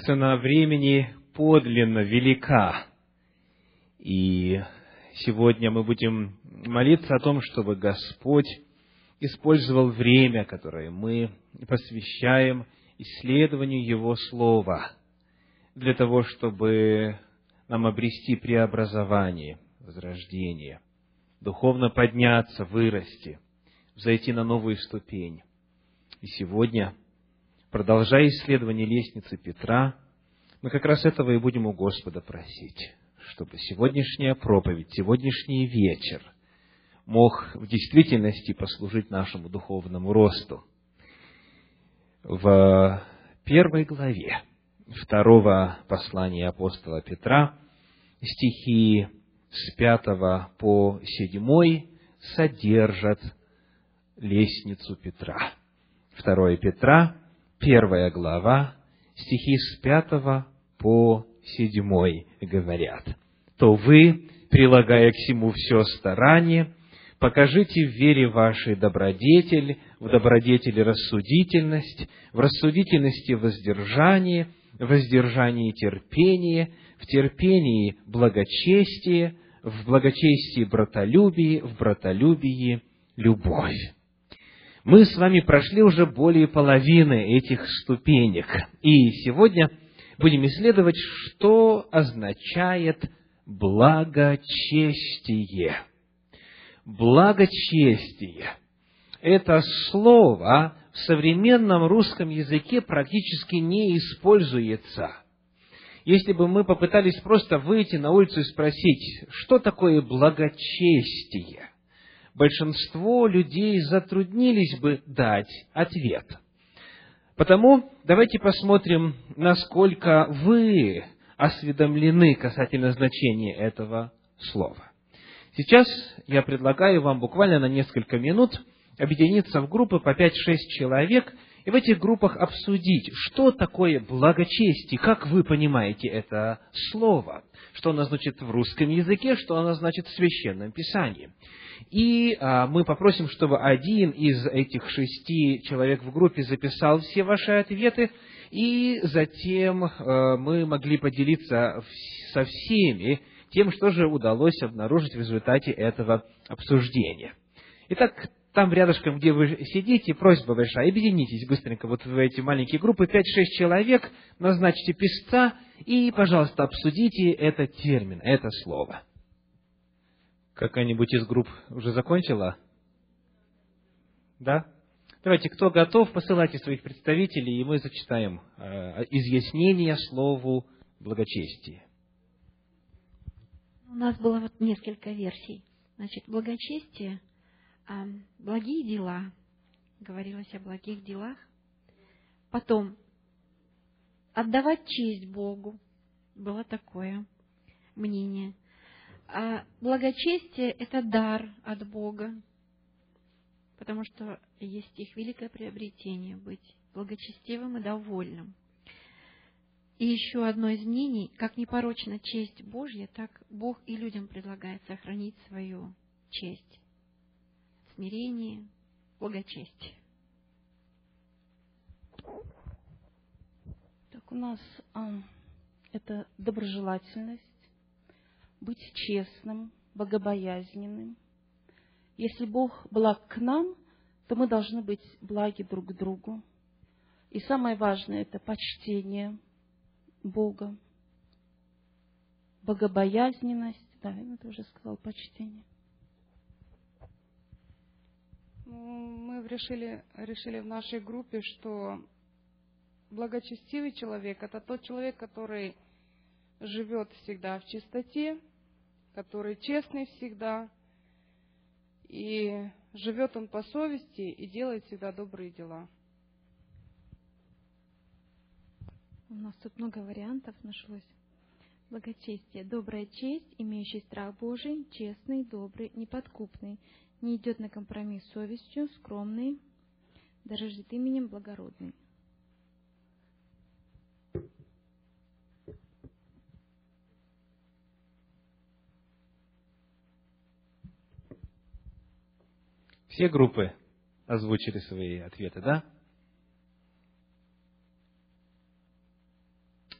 цена времени подлинно велика. И сегодня мы будем молиться о том, чтобы Господь использовал время, которое мы посвящаем исследованию Его Слова, для того, чтобы нам обрести преобразование, возрождение, духовно подняться, вырасти, взойти на новую ступень. И сегодня, продолжая исследование лестницы Петра, мы как раз этого и будем у Господа просить, чтобы сегодняшняя проповедь, сегодняшний вечер мог в действительности послужить нашему духовному росту. В первой главе второго послания апостола Петра стихи с пятого по седьмой содержат лестницу Петра. Второе Петра, первая глава, стихи с пятого по седьмой говорят. То вы, прилагая к всему все старание, покажите в вере вашей добродетель, в добродетели рассудительность, в рассудительности воздержание, в воздержании терпение, в терпении благочестие, в благочестии братолюбие, в братолюбии любовь. Мы с вами прошли уже более половины этих ступенек. И сегодня будем исследовать, что означает благочестие. Благочестие – это слово в современном русском языке практически не используется. Если бы мы попытались просто выйти на улицу и спросить, что такое благочестие, большинство людей затруднились бы дать ответ. Потому давайте посмотрим, насколько вы осведомлены касательно значения этого слова. Сейчас я предлагаю вам буквально на несколько минут объединиться в группы по 5-6 человек и в этих группах обсудить, что такое благочестие, как вы понимаете это слово, что оно значит в русском языке, что оно значит в священном писании. И а, мы попросим, чтобы один из этих шести человек в группе записал все ваши ответы, и затем а, мы могли поделиться со всеми тем, что же удалось обнаружить в результате этого обсуждения. Итак, там рядышком, где вы сидите, просьба большая, объединитесь быстренько вот в эти маленькие группы, 5-6 человек, назначьте писца и, пожалуйста, обсудите этот термин, это слово. Какая-нибудь из групп уже закончила? Да? Давайте, кто готов, посылайте своих представителей, и мы зачитаем э, изъяснение слову благочестие. У нас было вот несколько версий. Значит, благочестие, а, благие дела, говорилось о благих делах. Потом, отдавать честь Богу, было такое мнение. А благочестие – это дар от Бога, потому что есть их великое приобретение – быть благочестивым и довольным. И еще одно из мнений, как непорочна честь Божья, так Бог и людям предлагает сохранить свою честь. Смирение, благочестие. Так у нас а, это доброжелательность, быть честным, богобоязненным. Если Бог благ к нам, то мы должны быть благи друг к другу. И самое важное – это почтение Бога, богобоязненность. Да, я это уже сказал, почтение. Ну, мы решили, решили в нашей группе, что благочестивый человек – это тот человек, который живет всегда в чистоте, который честный всегда, и живет он по совести и делает всегда добрые дела. У нас тут много вариантов нашлось. Благочестие. Добрая честь, имеющий страх Божий, честный, добрый, неподкупный, не идет на компромисс с совестью, скромный, дорожит именем благородный. Все группы озвучили свои ответы, да?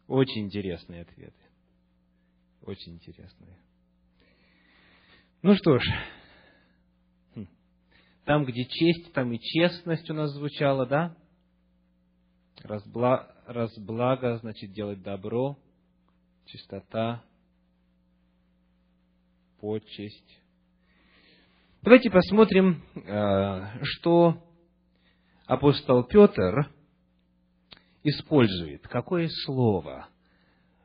Очень интересные ответы. Очень интересные. Ну что ж, хм. там, где честь, там и честность у нас звучала, да? Разбла... Разблага, значит, делать добро, чистота, почесть. Давайте посмотрим, э, что апостол Петр использует, какое слово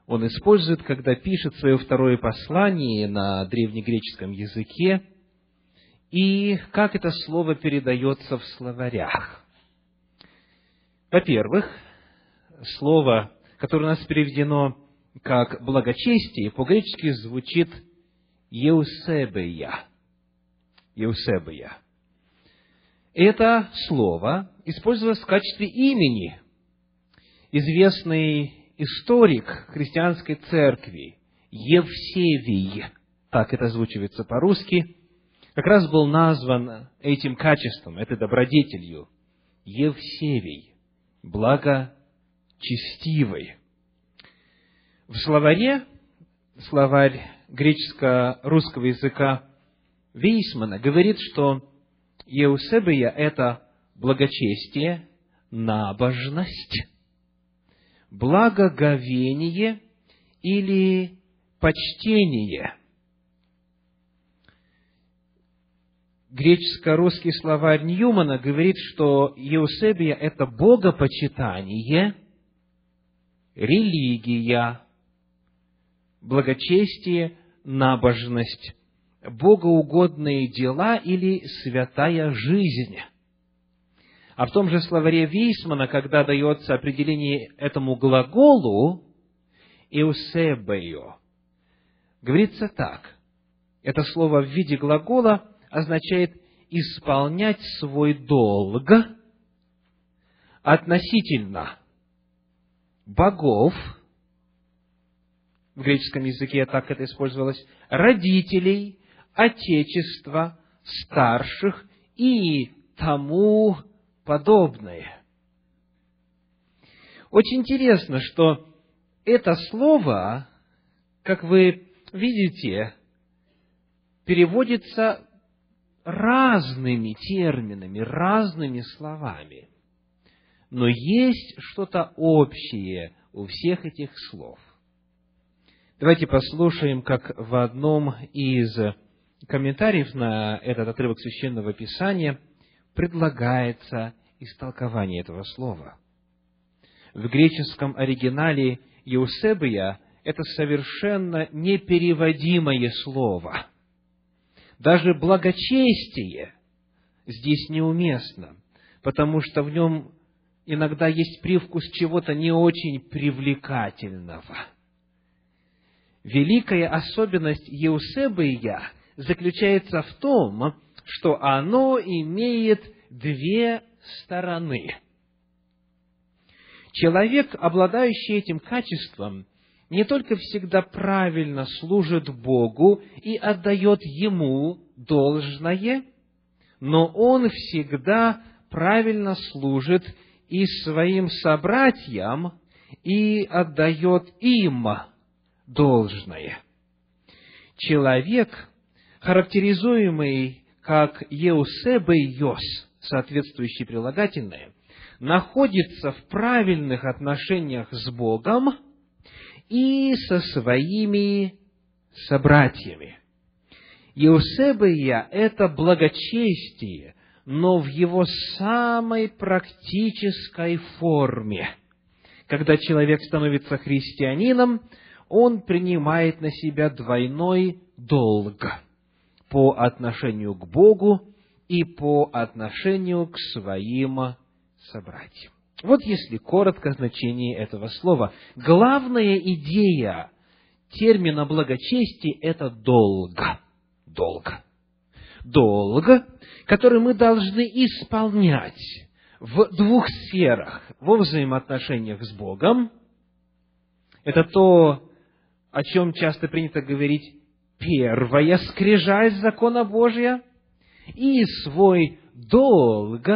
он использует, когда пишет свое второе послание на древнегреческом языке, и как это слово передается в словарях. Во-первых, слово, которое у нас переведено как благочестие, по-гречески звучит «еусебея». Еусебея. Это слово использовалось в качестве имени известный историк христианской церкви Евсевий, так это озвучивается по-русски, как раз был назван этим качеством, этой добродетелью, Евсевий, благочестивый. В словаре, словарь греческо-русского языка Вейсмана говорит, что Еусебия – это благочестие, набожность, благоговение или почтение. Греческо-русский словарь Ньюмана говорит, что Еусебия – это богопочитание, религия, благочестие, набожность, богоугодные дела или святая жизнь – а в том же словаре Вейсмана, когда дается определение этому глаголу, «эусебео», говорится так. Это слово в виде глагола означает исполнять свой долг относительно богов, в греческом языке так это использовалось, родителей, отечества, старших и тому подобное. Очень интересно, что это слово, как вы видите, переводится разными терминами, разными словами. Но есть что-то общее у всех этих слов. Давайте послушаем, как в одном из комментариев на этот отрывок священного писания – предлагается истолкование этого слова. В греческом оригинале «еусебия» – это совершенно непереводимое слово. Даже благочестие здесь неуместно, потому что в нем иногда есть привкус чего-то не очень привлекательного. Великая особенность Еусебия заключается в том, что оно имеет две стороны. Человек, обладающий этим качеством, не только всегда правильно служит Богу и отдает Ему должное, но он всегда правильно служит и своим собратьям и отдает им должное. Человек, характеризуемый как «еусебейос», соответствующие прилагательные, находится в правильных отношениях с Богом и со своими собратьями. Еусебия – это благочестие, но в его самой практической форме. Когда человек становится христианином, он принимает на себя двойной долг – по отношению к Богу и по отношению к своим собратьям. Вот если коротко значение этого слова. Главная идея термина благочестие – это долг. Долг. Долг, который мы должны исполнять в двух сферах. Во взаимоотношениях с Богом. Это то, о чем часто принято говорить первая скрижаль закона Божия и свой долг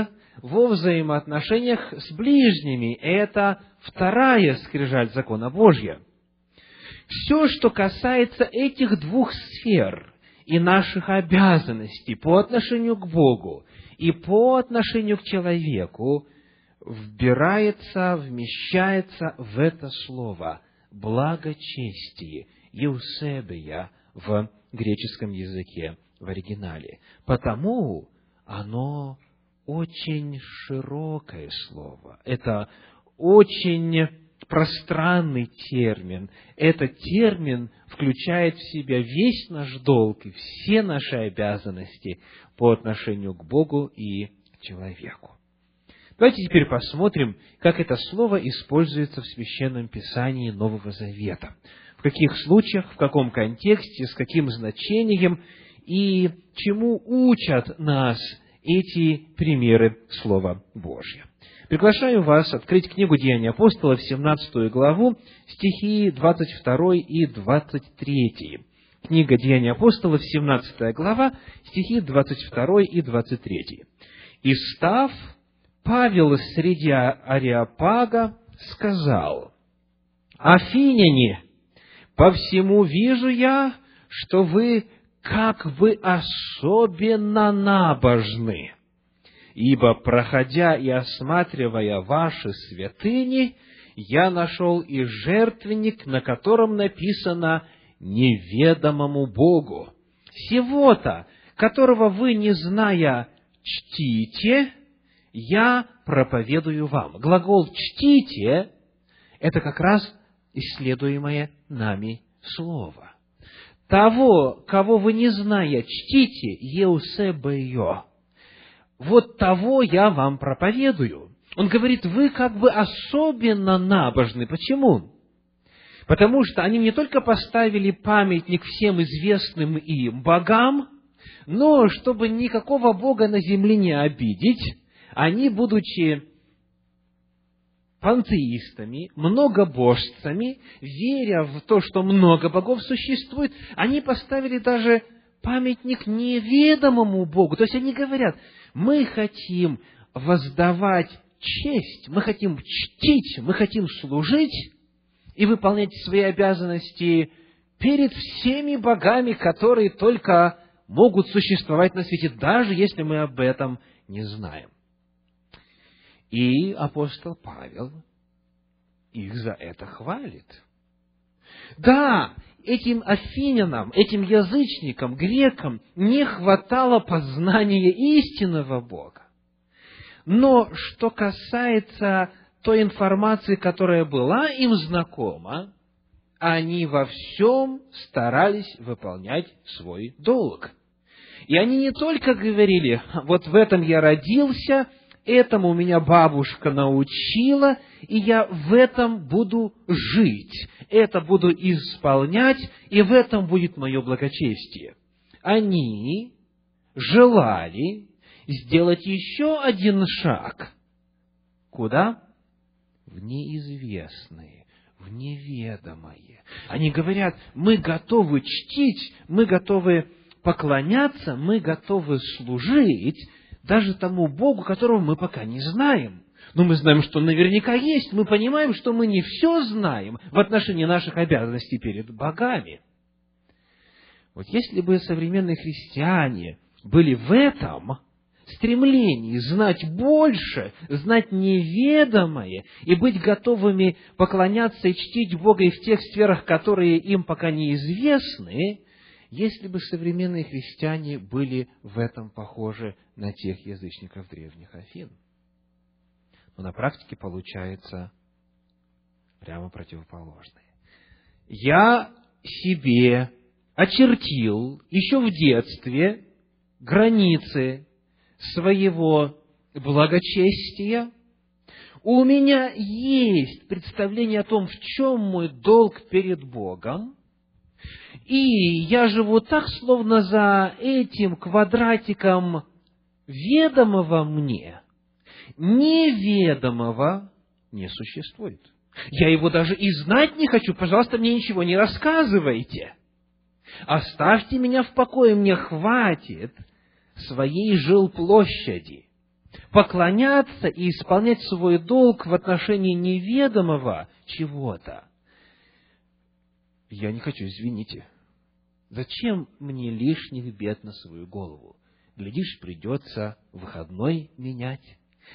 во взаимоотношениях с ближними. Это вторая скрижаль закона Божья. Все, что касается этих двух сфер и наших обязанностей по отношению к Богу и по отношению к человеку, вбирается, вмещается в это слово благочестие, еусебия в греческом языке в оригинале. Потому оно очень широкое слово. Это очень пространный термин. Этот термин включает в себя весь наш долг и все наши обязанности по отношению к Богу и человеку. Давайте теперь посмотрим, как это слово используется в Священном Писании Нового Завета. В каких случаях, в каком контексте, с каким значением и чему учат нас эти примеры Слова Божьего. Приглашаю вас открыть книгу Деяний апостолов, 17 главу, стихи 22 и 23. Книга Деяний апостолов, 17 глава, стихи 22 и 23. «И став, Павел среди Ариапага сказал, «Афиняне, по всему вижу я, что вы, как вы особенно набожны, ибо, проходя и осматривая ваши святыни, я нашел и жертвенник, на котором написано «неведомому Богу». Сего-то, которого вы, не зная, чтите, я проповедую вам. Глагол «чтите» — это как раз исследуемое нами слово. Того, кого вы не зная, чтите, еусебео. Вот того я вам проповедую. Он говорит, вы как бы особенно набожны. Почему? Потому что они не только поставили памятник всем известным им богам, но чтобы никакого бога на земле не обидеть, они, будучи пантеистами, многобожцами, веря в то, что много богов существует, они поставили даже памятник неведомому Богу. То есть они говорят, мы хотим воздавать честь, мы хотим чтить, мы хотим служить и выполнять свои обязанности перед всеми богами, которые только могут существовать на свете, даже если мы об этом не знаем. И апостол Павел их за это хвалит. Да, этим афинянам, этим язычникам, грекам не хватало познания истинного Бога. Но что касается той информации, которая была им знакома, они во всем старались выполнять свой долг. И они не только говорили, вот в этом я родился, этому меня бабушка научила, и я в этом буду жить, это буду исполнять, и в этом будет мое благочестие. Они желали сделать еще один шаг. Куда? В неизвестное, в неведомое. Они говорят, мы готовы чтить, мы готовы поклоняться, мы готовы служить, даже тому Богу, которого мы пока не знаем. Но мы знаем, что наверняка есть. Мы понимаем, что мы не все знаем в отношении наших обязанностей перед богами. Вот если бы современные христиане были в этом стремлении знать больше, знать неведомое и быть готовыми поклоняться и чтить Бога и в тех сферах, которые им пока неизвестны, если бы современные христиане были в этом похожи на тех язычников древних Афин. Но на практике получается прямо противоположное. Я себе очертил еще в детстве границы своего благочестия, у меня есть представление о том, в чем мой долг перед Богом, и я живу так, словно за этим квадратиком ведомого мне, неведомого не существует. Я его даже и знать не хочу. Пожалуйста, мне ничего не рассказывайте. Оставьте меня в покое, мне хватит своей жилплощади. поклоняться и исполнять свой долг в отношении неведомого чего-то. Я не хочу, извините. Зачем мне лишних бед на свою голову? Глядишь, придется выходной менять.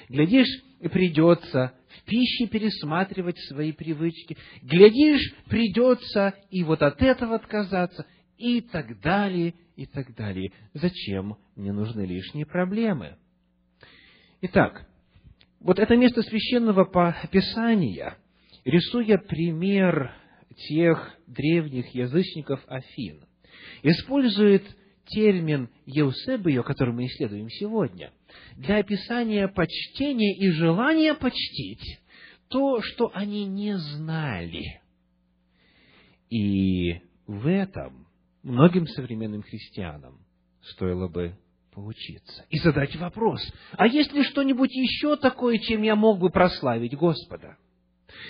Глядишь, придется в пище пересматривать свои привычки. Глядишь, придется и вот от этого отказаться, и так далее, и так далее. Зачем мне нужны лишние проблемы? Итак, вот это место священного Писания, рисуя пример тех древних язычников Афин, использует термин «еусебио», который мы исследуем сегодня, для описания почтения и желания почтить то, что они не знали. И в этом многим современным христианам стоило бы поучиться и задать вопрос, а есть ли что-нибудь еще такое, чем я мог бы прославить Господа?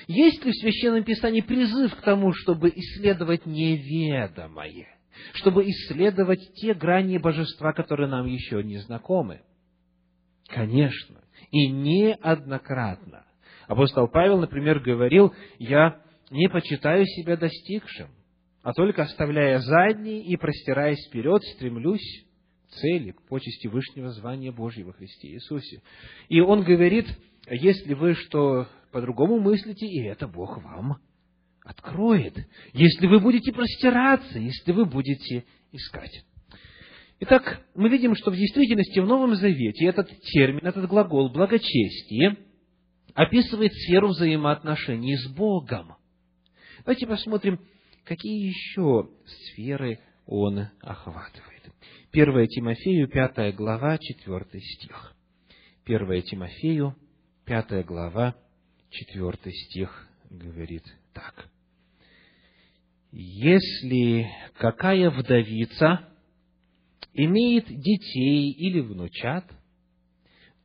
Есть ли в Священном Писании призыв к тому, чтобы исследовать неведомое, чтобы исследовать те грани божества, которые нам еще не знакомы? Конечно, и неоднократно. Апостол Павел, например, говорил, я не почитаю себя достигшим, а только оставляя задние и простираясь вперед, стремлюсь цели, к почести Вышнего звания Божьего во Христе Иисусе. И он говорит, если вы что по-другому мыслите, и это Бог вам откроет. Если вы будете простираться, если вы будете искать. Итак, мы видим, что в действительности в Новом Завете этот термин, этот глагол «благочестие» описывает сферу взаимоотношений с Богом. Давайте посмотрим, какие еще сферы он охватывает. 1 Тимофею, 5 глава, 4 стих. 1 Тимофею, 5 глава, 4 стих говорит так. Если какая вдовица имеет детей или внучат,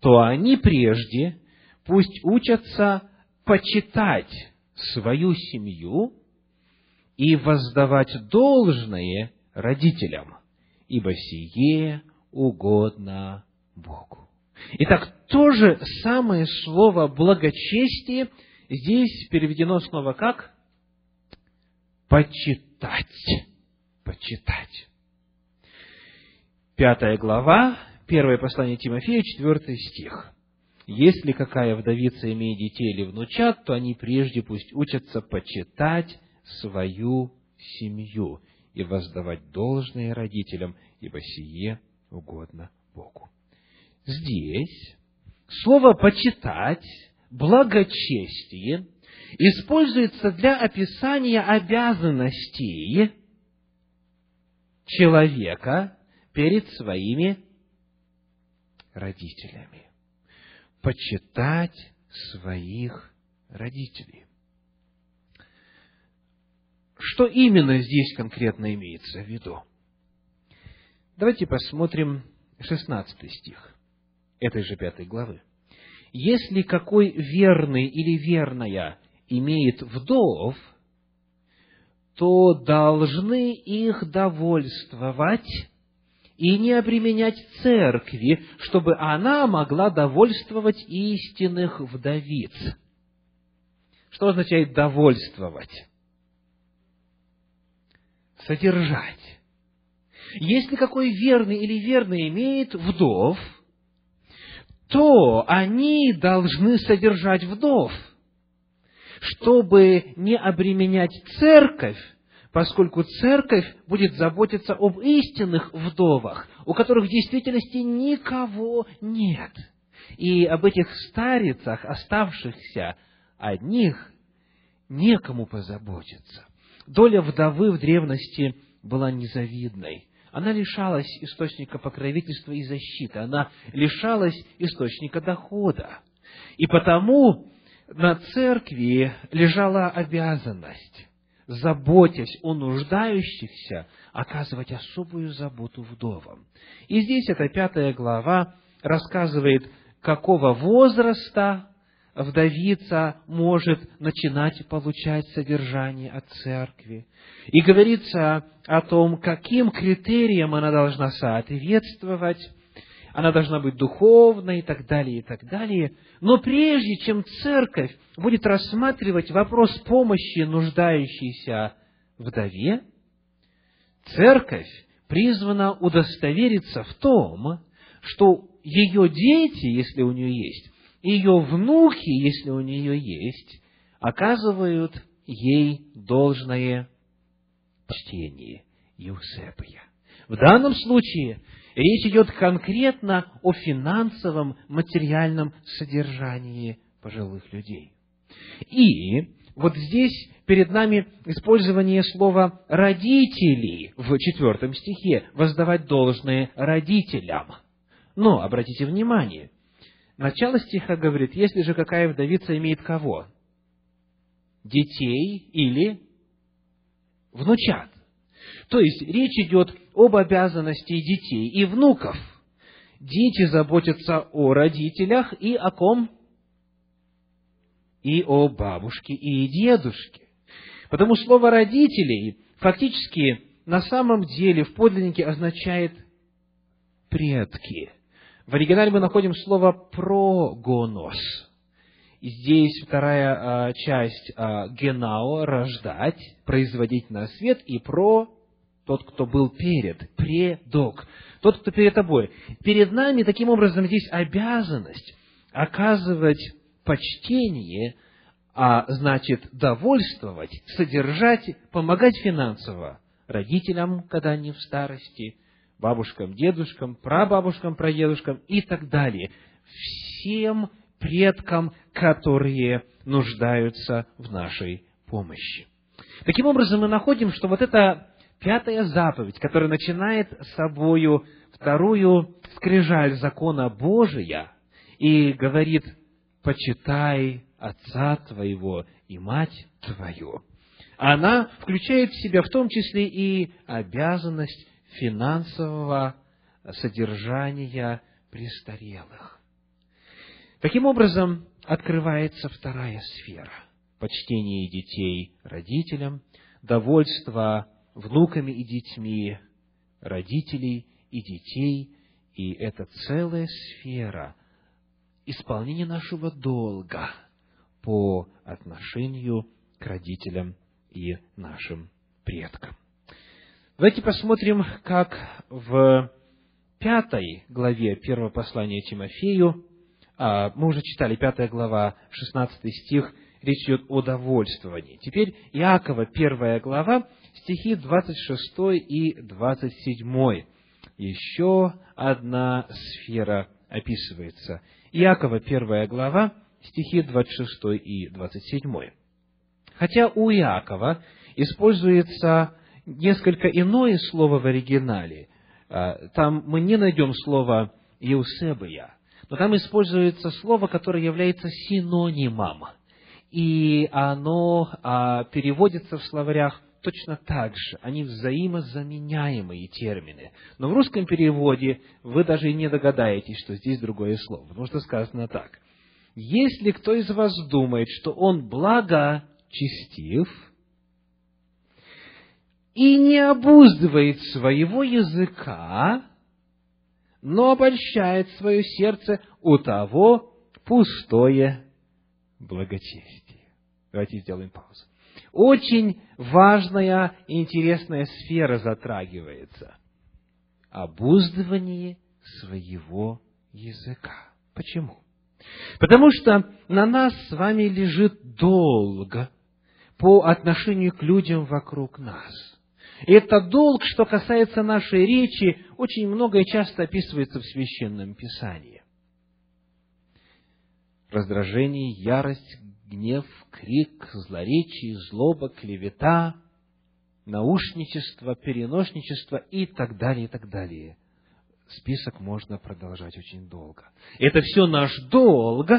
то они прежде пусть учатся почитать свою семью и воздавать должное родителям ибо сие угодно Богу. Итак, то же самое слово благочестие здесь переведено снова как? Почитать. Почитать. Пятая глава, первое послание Тимофея, четвертый стих. Если какая вдовица имеет детей или внучат, то они прежде пусть учатся почитать свою семью и воздавать должное родителям, ибо сие угодно Богу. Здесь слово «почитать», «благочестие» используется для описания обязанностей человека перед своими родителями. Почитать своих родителей. Что именно здесь конкретно имеется в виду? Давайте посмотрим 16 стих этой же пятой главы. «Если какой верный или верная имеет вдов, то должны их довольствовать и не обременять церкви, чтобы она могла довольствовать истинных вдовиц». Что означает довольствовать? содержать. Если какой верный или верный имеет вдов, то они должны содержать вдов, чтобы не обременять церковь, поскольку церковь будет заботиться об истинных вдовах, у которых в действительности никого нет. И об этих старицах, оставшихся одних, некому позаботиться доля вдовы в древности была незавидной. Она лишалась источника покровительства и защиты, она лишалась источника дохода. И потому на церкви лежала обязанность, заботясь о нуждающихся, оказывать особую заботу вдовам. И здесь эта пятая глава рассказывает, какого возраста вдовица может начинать получать содержание от церкви. И говорится о том, каким критериям она должна соответствовать, она должна быть духовной и так далее, и так далее. Но прежде чем церковь будет рассматривать вопрос помощи нуждающейся вдове, церковь призвана удостовериться в том, что ее дети, если у нее есть, ее внуки, если у нее есть, оказывают ей должное почтение Юсепия. В данном случае речь идет конкретно о финансовом, материальном содержании пожилых людей. И вот здесь перед нами использование слова «родители» в четвертом стихе, воздавать должное родителям. Но, обратите внимание, начало стиха говорит, если же какая вдовица имеет кого? Детей или внучат. То есть, речь идет об обязанности детей и внуков. Дети заботятся о родителях и о ком? И о бабушке и дедушке. Потому слово «родителей» фактически на самом деле в подлиннике означает «предки». В оригинале мы находим слово «прогонос». Здесь вторая а, часть а, «генао» – «рождать», «производить на свет» и «про» – тот, кто был перед, предок, тот, кто перед тобой. Перед нами, таким образом, здесь обязанность оказывать почтение – а значит довольствовать, содержать, помогать финансово родителям, когда они в старости, бабушкам, дедушкам, прабабушкам, прадедушкам и так далее. Всем предкам, которые нуждаются в нашей помощи. Таким образом, мы находим, что вот эта пятая заповедь, которая начинает собою вторую скрижаль закона Божия и говорит «почитай отца твоего и мать твою. Она включает в себя в том числе и обязанность финансового содержания престарелых. Таким образом, открывается вторая сфера – почтение детей родителям, довольство внуками и детьми родителей и детей, и это целая сфера исполнения нашего долга – по отношению к родителям и нашим предкам. Давайте посмотрим, как в пятой главе первого послания Тимофею, а, мы уже читали пятая глава, 16 стих, речь идет о довольствовании. Теперь Иакова, первая глава, стихи 26 и 27. Еще одна сфера описывается. Иакова, первая глава, стихи 26 и 27. Хотя у Иакова используется несколько иное слово в оригинале. А, там мы не найдем слово «еусебия», но там используется слово, которое является синонимом. И оно а, переводится в словарях точно так же. Они взаимозаменяемые термины. Но в русском переводе вы даже и не догадаетесь, что здесь другое слово. Потому что сказано так – если кто из вас думает, что он благочестив и не обуздывает своего языка, но обольщает свое сердце, у того пустое благочестие. Давайте сделаем паузу. Очень важная и интересная сфера затрагивается. Обуздывание своего языка. Почему? Потому что на нас с вами лежит долг по отношению к людям вокруг нас. И это долг, что касается нашей речи, очень много и часто описывается в Священном Писании. Раздражение, ярость, гнев, крик, злоречие, злоба, клевета, наушничество, переношничество и так далее, и так далее – список можно продолжать очень долго. Это все наш долг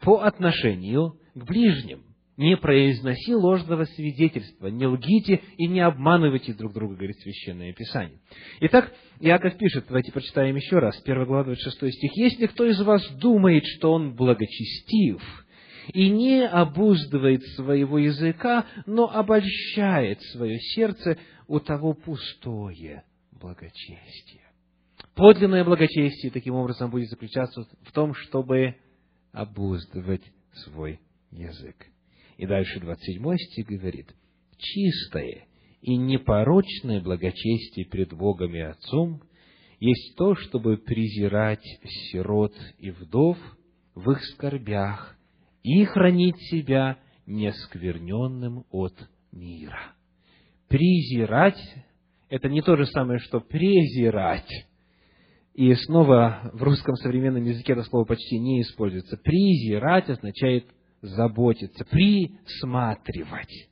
по отношению к ближним. Не произноси ложного свидетельства, не лгите и не обманывайте друг друга, говорит Священное Писание. Итак, Иаков пишет, давайте прочитаем еще раз, 1 глава, 26 стих. «Если кто из вас думает, что он благочестив, и не обуздывает своего языка, но обольщает свое сердце, у того пустое благочестие». Подлинное благочестие, таким образом, будет заключаться в том, чтобы обуздывать свой язык. И дальше 27 стих говорит, «Чистое и непорочное благочестие пред Богом и Отцом есть то, чтобы презирать сирот и вдов в их скорбях и хранить себя нескверненным от мира». Презирать – это не то же самое, что презирать. И снова в русском современном языке это слово почти не используется. Презирать означает заботиться, присматривать.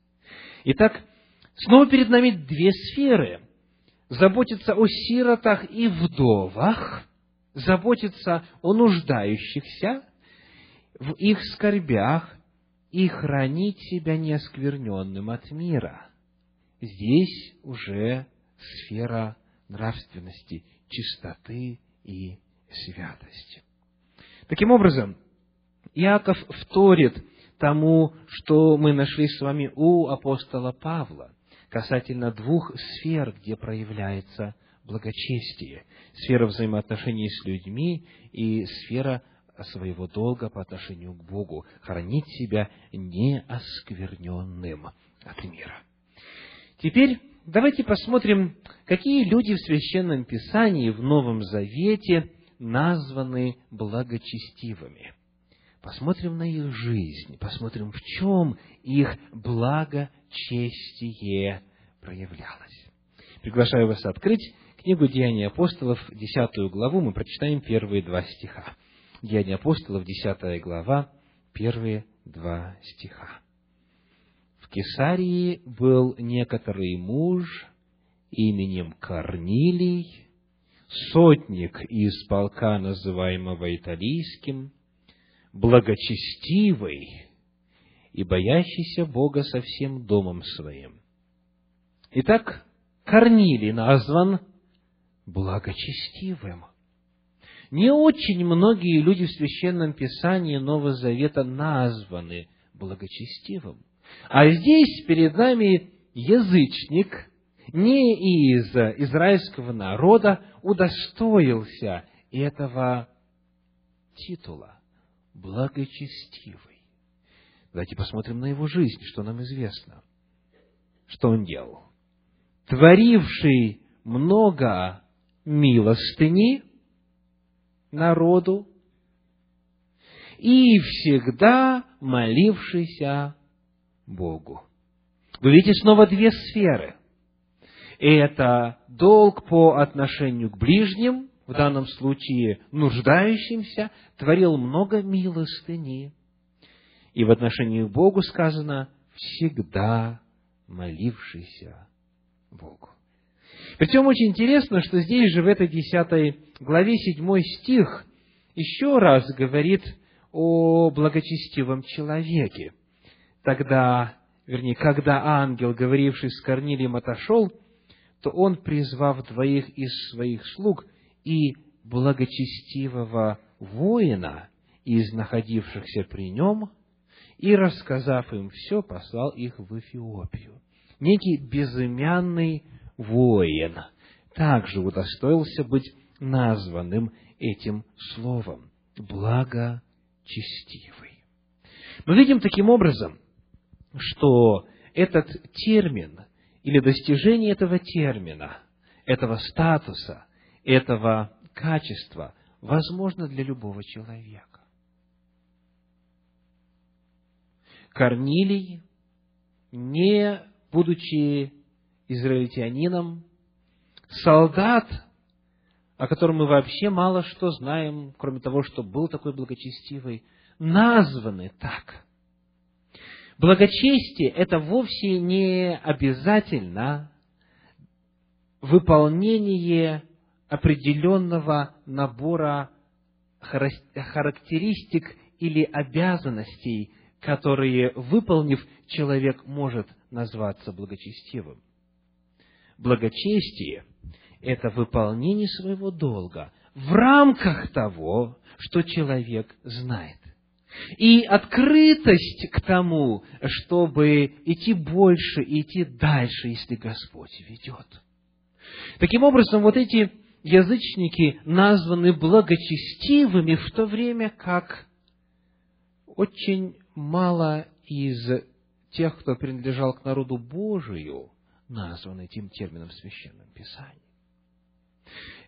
Итак, снова перед нами две сферы. Заботиться о сиротах и вдовах, заботиться о нуждающихся в их скорбях и хранить себя неоскверненным от мира. Здесь уже сфера нравственности, чистоты и святости. Таким образом, Иаков вторит тому, что мы нашли с вами у апостола Павла касательно двух сфер, где проявляется благочестие. Сфера взаимоотношений с людьми и сфера своего долга по отношению к Богу, хранить себя неоскверненным от мира. Теперь давайте посмотрим, какие люди в Священном Писании в Новом Завете названы благочестивыми. Посмотрим на их жизнь, посмотрим, в чем их благочестие проявлялось. Приглашаю вас открыть книгу Деяний апостолов, десятую главу, мы прочитаем первые два стиха. Деяния апостолов, десятая глава, первые два стиха. В Кесарии был некоторый муж именем Корнилий, сотник из полка, называемого Италийским, благочестивый и боящийся Бога со всем домом своим. Итак, Корнилий назван благочестивым. Не очень многие люди в Священном Писании Нового Завета названы благочестивым. А здесь перед нами язычник, не из израильского народа, удостоился этого титула – благочестивый. Давайте посмотрим на его жизнь, что нам известно. Что он делал? Творивший много милостыни народу и всегда молившийся Богу. Вы видите снова две сферы. Это долг по отношению к ближним, в данном случае нуждающимся, творил много милостыни. И в отношении к Богу сказано «всегда молившийся Богу». Причем очень интересно, что здесь же в этой десятой главе седьмой стих еще раз говорит о благочестивом человеке – тогда, вернее, когда ангел, говоривший с Корнилием, отошел, то он, призвав двоих из своих слуг и благочестивого воина из находившихся при нем, и, рассказав им все, послал их в Эфиопию. Некий безымянный воин также удостоился быть названным этим словом – благочестивый. Мы видим таким образом, что этот термин или достижение этого термина, этого статуса, этого качества возможно для любого человека. Корнилий, не будучи израильтянином, солдат, о котором мы вообще мало что знаем, кроме того, что был такой благочестивый, названы так – Благочестие – это вовсе не обязательно выполнение определенного набора характеристик или обязанностей, которые, выполнив, человек может назваться благочестивым. Благочестие – это выполнение своего долга в рамках того, что человек знает и открытость к тому, чтобы идти больше, идти дальше, если Господь ведет. Таким образом, вот эти язычники названы благочестивыми, в то время как очень мало из тех, кто принадлежал к народу Божию, названы этим термином в Священном Писании.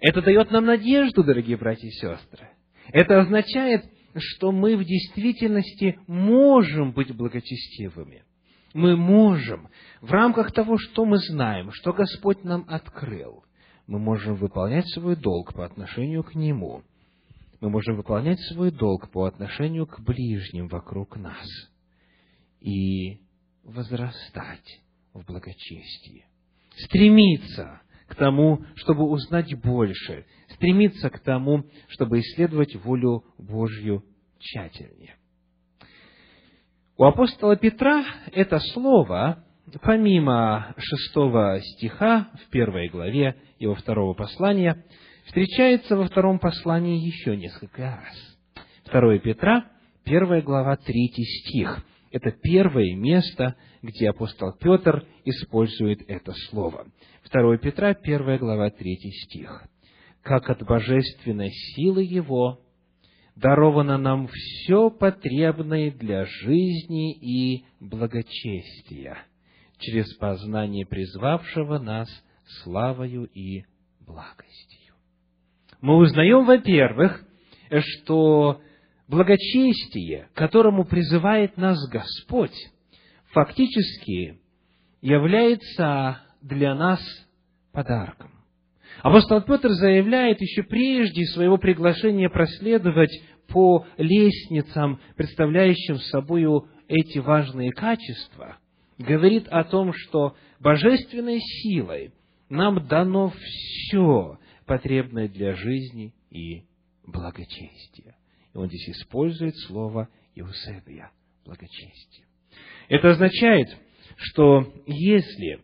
Это дает нам надежду, дорогие братья и сестры. Это означает, что мы в действительности можем быть благочестивыми. Мы можем в рамках того, что мы знаем, что Господь нам открыл, мы можем выполнять свой долг по отношению к Нему. Мы можем выполнять свой долг по отношению к ближним вокруг нас и возрастать в благочестии. Стремиться к тому, чтобы узнать больше, стремиться к тому, чтобы исследовать волю Божью тщательнее. У апостола Петра это слово, помимо шестого стиха в первой главе его второго послания, встречается во втором послании еще несколько раз. Второе Петра, первая глава, третий стих. Это первое место, где апостол Петр использует это слово. 2 Петра, 1 глава, 3 стих. «Как от божественной силы Его даровано нам все потребное для жизни и благочестия через познание призвавшего нас славою и благостью». Мы узнаем, во-первых, что благочестие, которому призывает нас Господь, фактически является для нас подарком. Апостол Петр заявляет еще прежде своего приглашения проследовать по лестницам, представляющим собой эти важные качества, говорит о том, что божественной силой нам дано все потребное для жизни и благочестия. Он здесь использует слово «иусебия» – благочестие. Это означает, что если,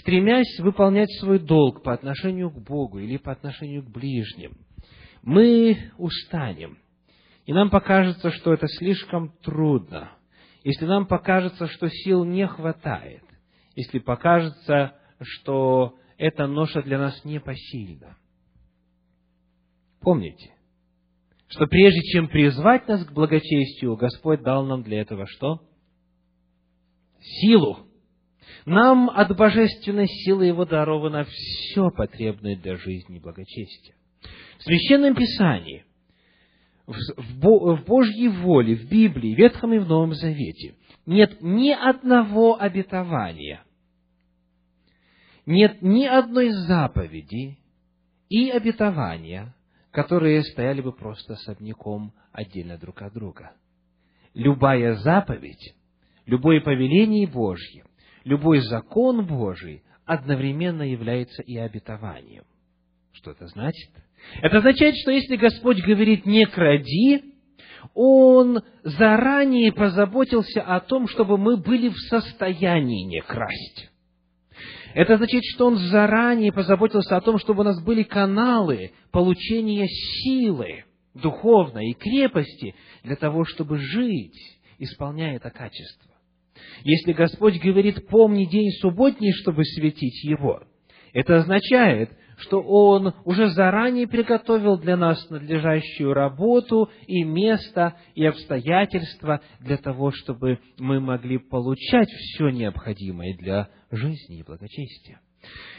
стремясь выполнять свой долг по отношению к Богу или по отношению к ближним, мы устанем, и нам покажется, что это слишком трудно, если нам покажется, что сил не хватает, если покажется, что эта ноша для нас непосильна. Помните, что прежде чем призвать нас к благочестию, Господь дал нам для этого что? Силу. Нам от божественной силы Его даровано все потребное для жизни и благочестия. В Священном Писании, в Божьей воле, в Библии, в Ветхом и в Новом Завете нет ни одного обетования, нет ни одной заповеди и обетования – которые стояли бы просто особняком отдельно друг от друга. Любая заповедь, любое повеление Божье, любой закон Божий одновременно является и обетованием. Что это значит? Это означает, что если Господь говорит «не кради», Он заранее позаботился о том, чтобы мы были в состоянии не красть. Это означает, что Он заранее позаботился о том, чтобы у нас были каналы получения силы духовной и крепости для того, чтобы жить, исполняя это качество. Если Господь говорит, помни день субботний, чтобы светить его, это означает, что Он уже заранее приготовил для нас надлежащую работу и место, и обстоятельства для того, чтобы мы могли получать все необходимое для жизни и благочестия.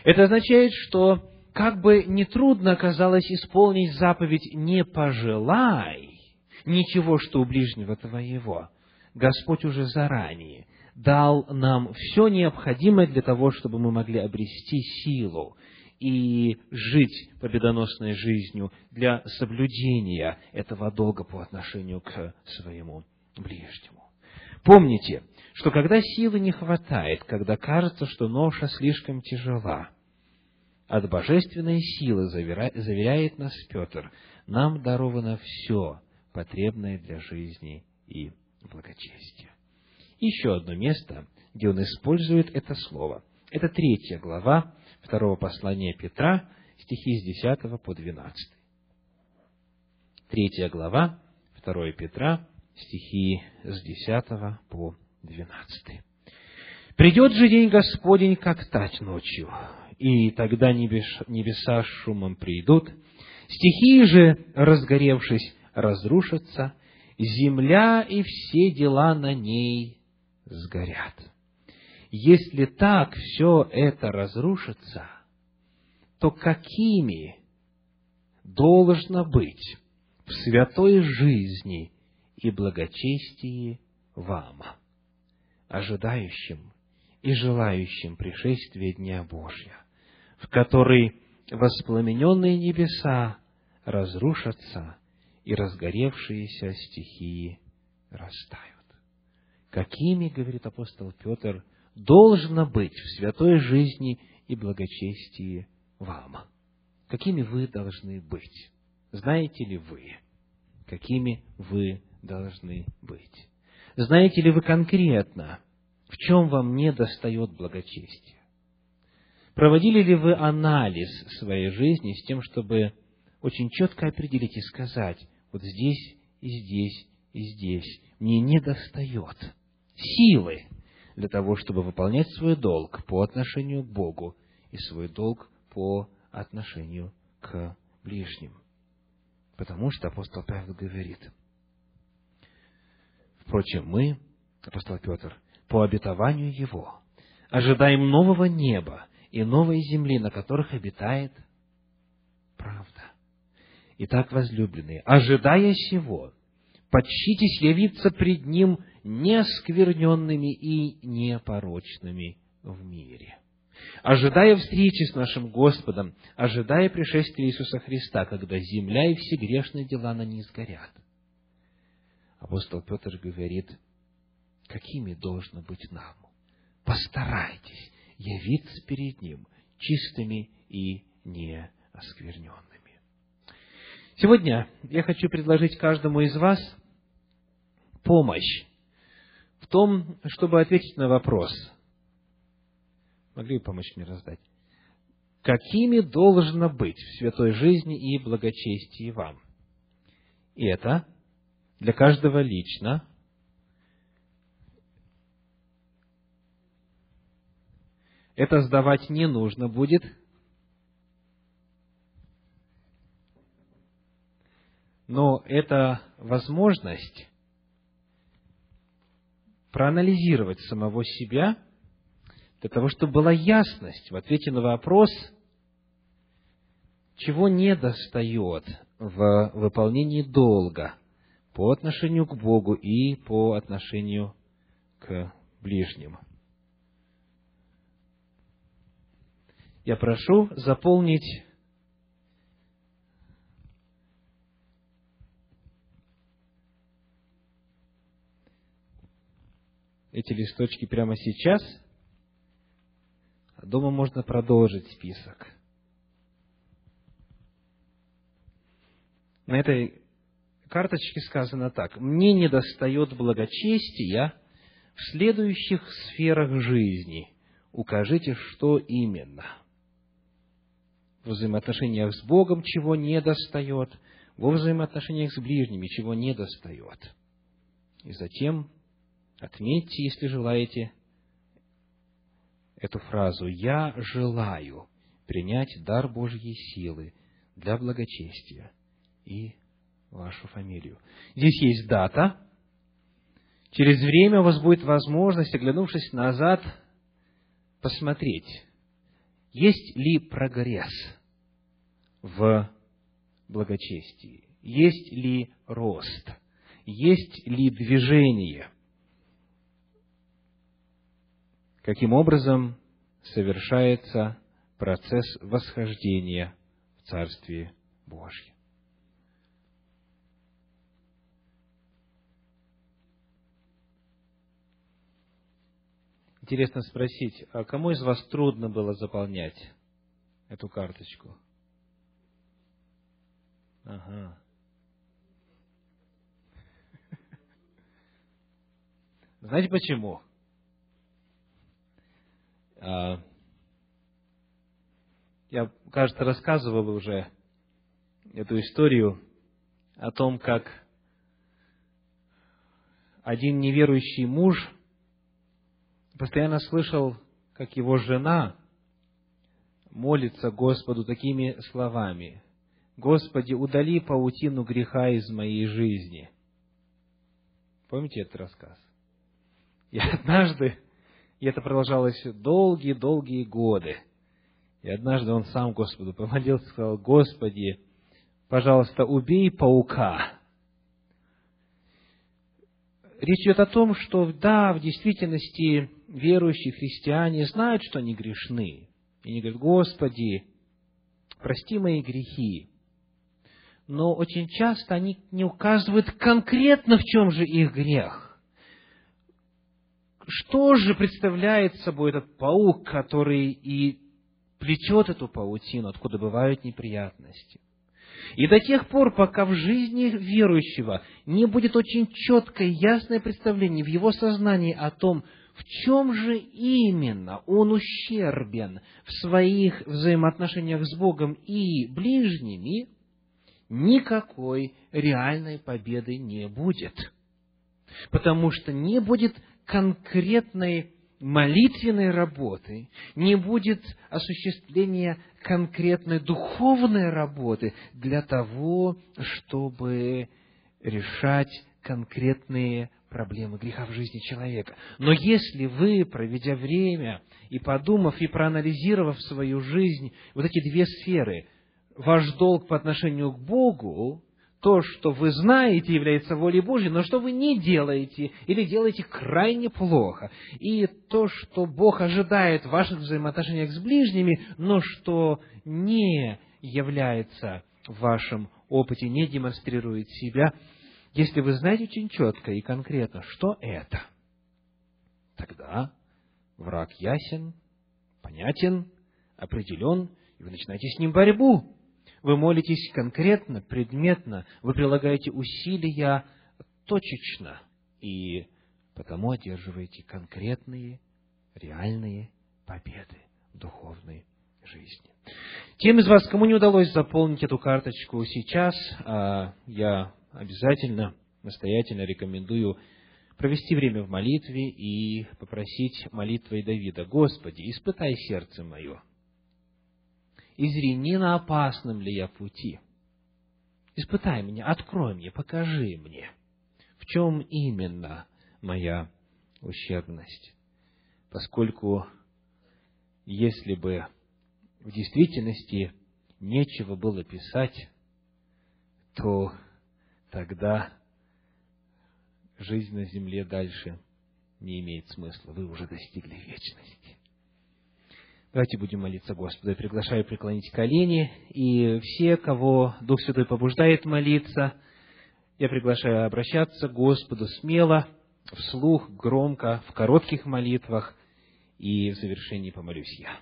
Это означает, что как бы нетрудно оказалось исполнить заповедь «не пожелай ничего, что у ближнего твоего», Господь уже заранее дал нам все необходимое для того, чтобы мы могли обрести силу и жить победоносной жизнью для соблюдения этого долга по отношению к своему ближнему. Помните, что когда силы не хватает, когда кажется, что ноша слишком тяжела, от божественной силы, заверяет нас Петр, нам даровано все, потребное для жизни и благочестия. Еще одно место, где он использует это слово. Это третья глава второго послания Петра, стихи с 10 по 12. Третья глава, 2 Петра, стихи с 10 по 12. «Придет же день Господень, как тать ночью, и тогда небеса шумом придут. Стихии же, разгоревшись, разрушатся, земля и все дела на ней сгорят. Если так все это разрушится, то какими должно быть в святой жизни и благочестии вам, ожидающим и желающим пришествия Дня Божья, в который воспламененные небеса разрушатся и разгоревшиеся стихии растают. Какими, говорит апостол Петр, должно быть в святой жизни и благочестии вам? Какими вы должны быть? Знаете ли вы, какими вы должны быть? Знаете ли вы конкретно, в чем вам не достает благочестия? Проводили ли вы анализ своей жизни с тем, чтобы очень четко определить и сказать, вот здесь и здесь и здесь мне не достает силы для того, чтобы выполнять свой долг по отношению к Богу и свой долг по отношению к ближним. Потому что апостол Павел говорит, впрочем, мы, апостол Петр, по обетованию его, ожидаем нового неба и новой земли, на которых обитает правда. Итак, возлюбленные, ожидая сего, почтитесь явиться пред Ним неоскверненными и непорочными в мире. Ожидая встречи с нашим Господом, ожидая пришествия Иисуса Христа, когда земля и все грешные дела на ней сгорят. Апостол Петр говорит, какими должно быть нам? Постарайтесь явиться перед Ним чистыми и неоскверненными. Сегодня я хочу предложить каждому из вас помощь в том, чтобы ответить на вопрос. Могли бы помочь мне раздать? Какими должно быть в святой жизни и благочестии вам? И это для каждого лично. Это сдавать не нужно будет – но это возможность проанализировать самого себя для того, чтобы была ясность в ответе на вопрос, чего не достает в выполнении долга по отношению к Богу и по отношению к ближним. Я прошу заполнить эти листочки прямо сейчас, а дома можно продолжить список. На этой карточке сказано так. «Мне недостает благочестия в следующих сферах жизни. Укажите, что именно». В взаимоотношениях с Богом чего не достает, во взаимоотношениях с ближними чего не достает. И затем Отметьте, если желаете, эту фразу «Я желаю принять дар Божьей силы для благочестия» и вашу фамилию. Здесь есть дата. Через время у вас будет возможность, оглянувшись назад, посмотреть, есть ли прогресс в благочестии, есть ли рост, есть ли движение – каким образом совершается процесс восхождения в Царствие Божье. Интересно спросить, а кому из вас трудно было заполнять эту карточку? Ага. Знаете почему? А, я, кажется, рассказывал уже эту историю о том, как один неверующий муж постоянно слышал, как его жена молится Господу такими словами. «Господи, удали паутину греха из моей жизни». Помните этот рассказ? И однажды, и это продолжалось долгие-долгие годы, и однажды он сам Господу помолился, сказал, «Господи, пожалуйста, убей паука». Речь идет о том, что, да, в действительности верующие христиане знают, что они грешны. И они говорят, Господи, прости мои грехи. Но очень часто они не указывают конкретно, в чем же их грех. Что же представляет собой этот паук, который и плетет эту паутину, откуда бывают неприятности? И до тех пор, пока в жизни верующего не будет очень четкое, ясное представление в его сознании о том, в чем же именно он ущербен в своих взаимоотношениях с Богом и ближними, никакой реальной победы не будет. Потому что не будет конкретной молитвенной работы, не будет осуществления конкретной духовной работы для того, чтобы решать конкретные проблемы греха в жизни человека. Но если вы, проведя время и подумав, и проанализировав свою жизнь, вот эти две сферы, ваш долг по отношению к Богу, то, что вы знаете, является волей Божьей, но что вы не делаете или делаете крайне плохо, и то, что Бог ожидает в ваших взаимоотношениях с ближними, но что не является в вашем опыте, не демонстрирует себя, если вы знаете очень четко и конкретно, что это, тогда враг ясен, понятен, определен, и вы начинаете с ним борьбу. Вы молитесь конкретно, предметно, вы прилагаете усилия точечно, и потому одерживаете конкретные, реальные победы в духовной жизни. Тем из вас, кому не удалось заполнить эту карточку сейчас, а, я обязательно, настоятельно рекомендую провести время в молитве и попросить молитвой Давида, «Господи, испытай сердце мое, и зри, не на опасном ли я пути. Испытай меня, открой мне, покажи мне, в чем именно моя ущербность. Поскольку если бы в действительности нечего было писать, то тогда жизнь на земле дальше не имеет смысла. Вы уже достигли вечности. Давайте будем молиться Господу. Я приглашаю преклонить колени. И все, кого Дух Святой побуждает молиться, я приглашаю обращаться к Господу смело, вслух, громко, в коротких молитвах. И в завершении помолюсь я.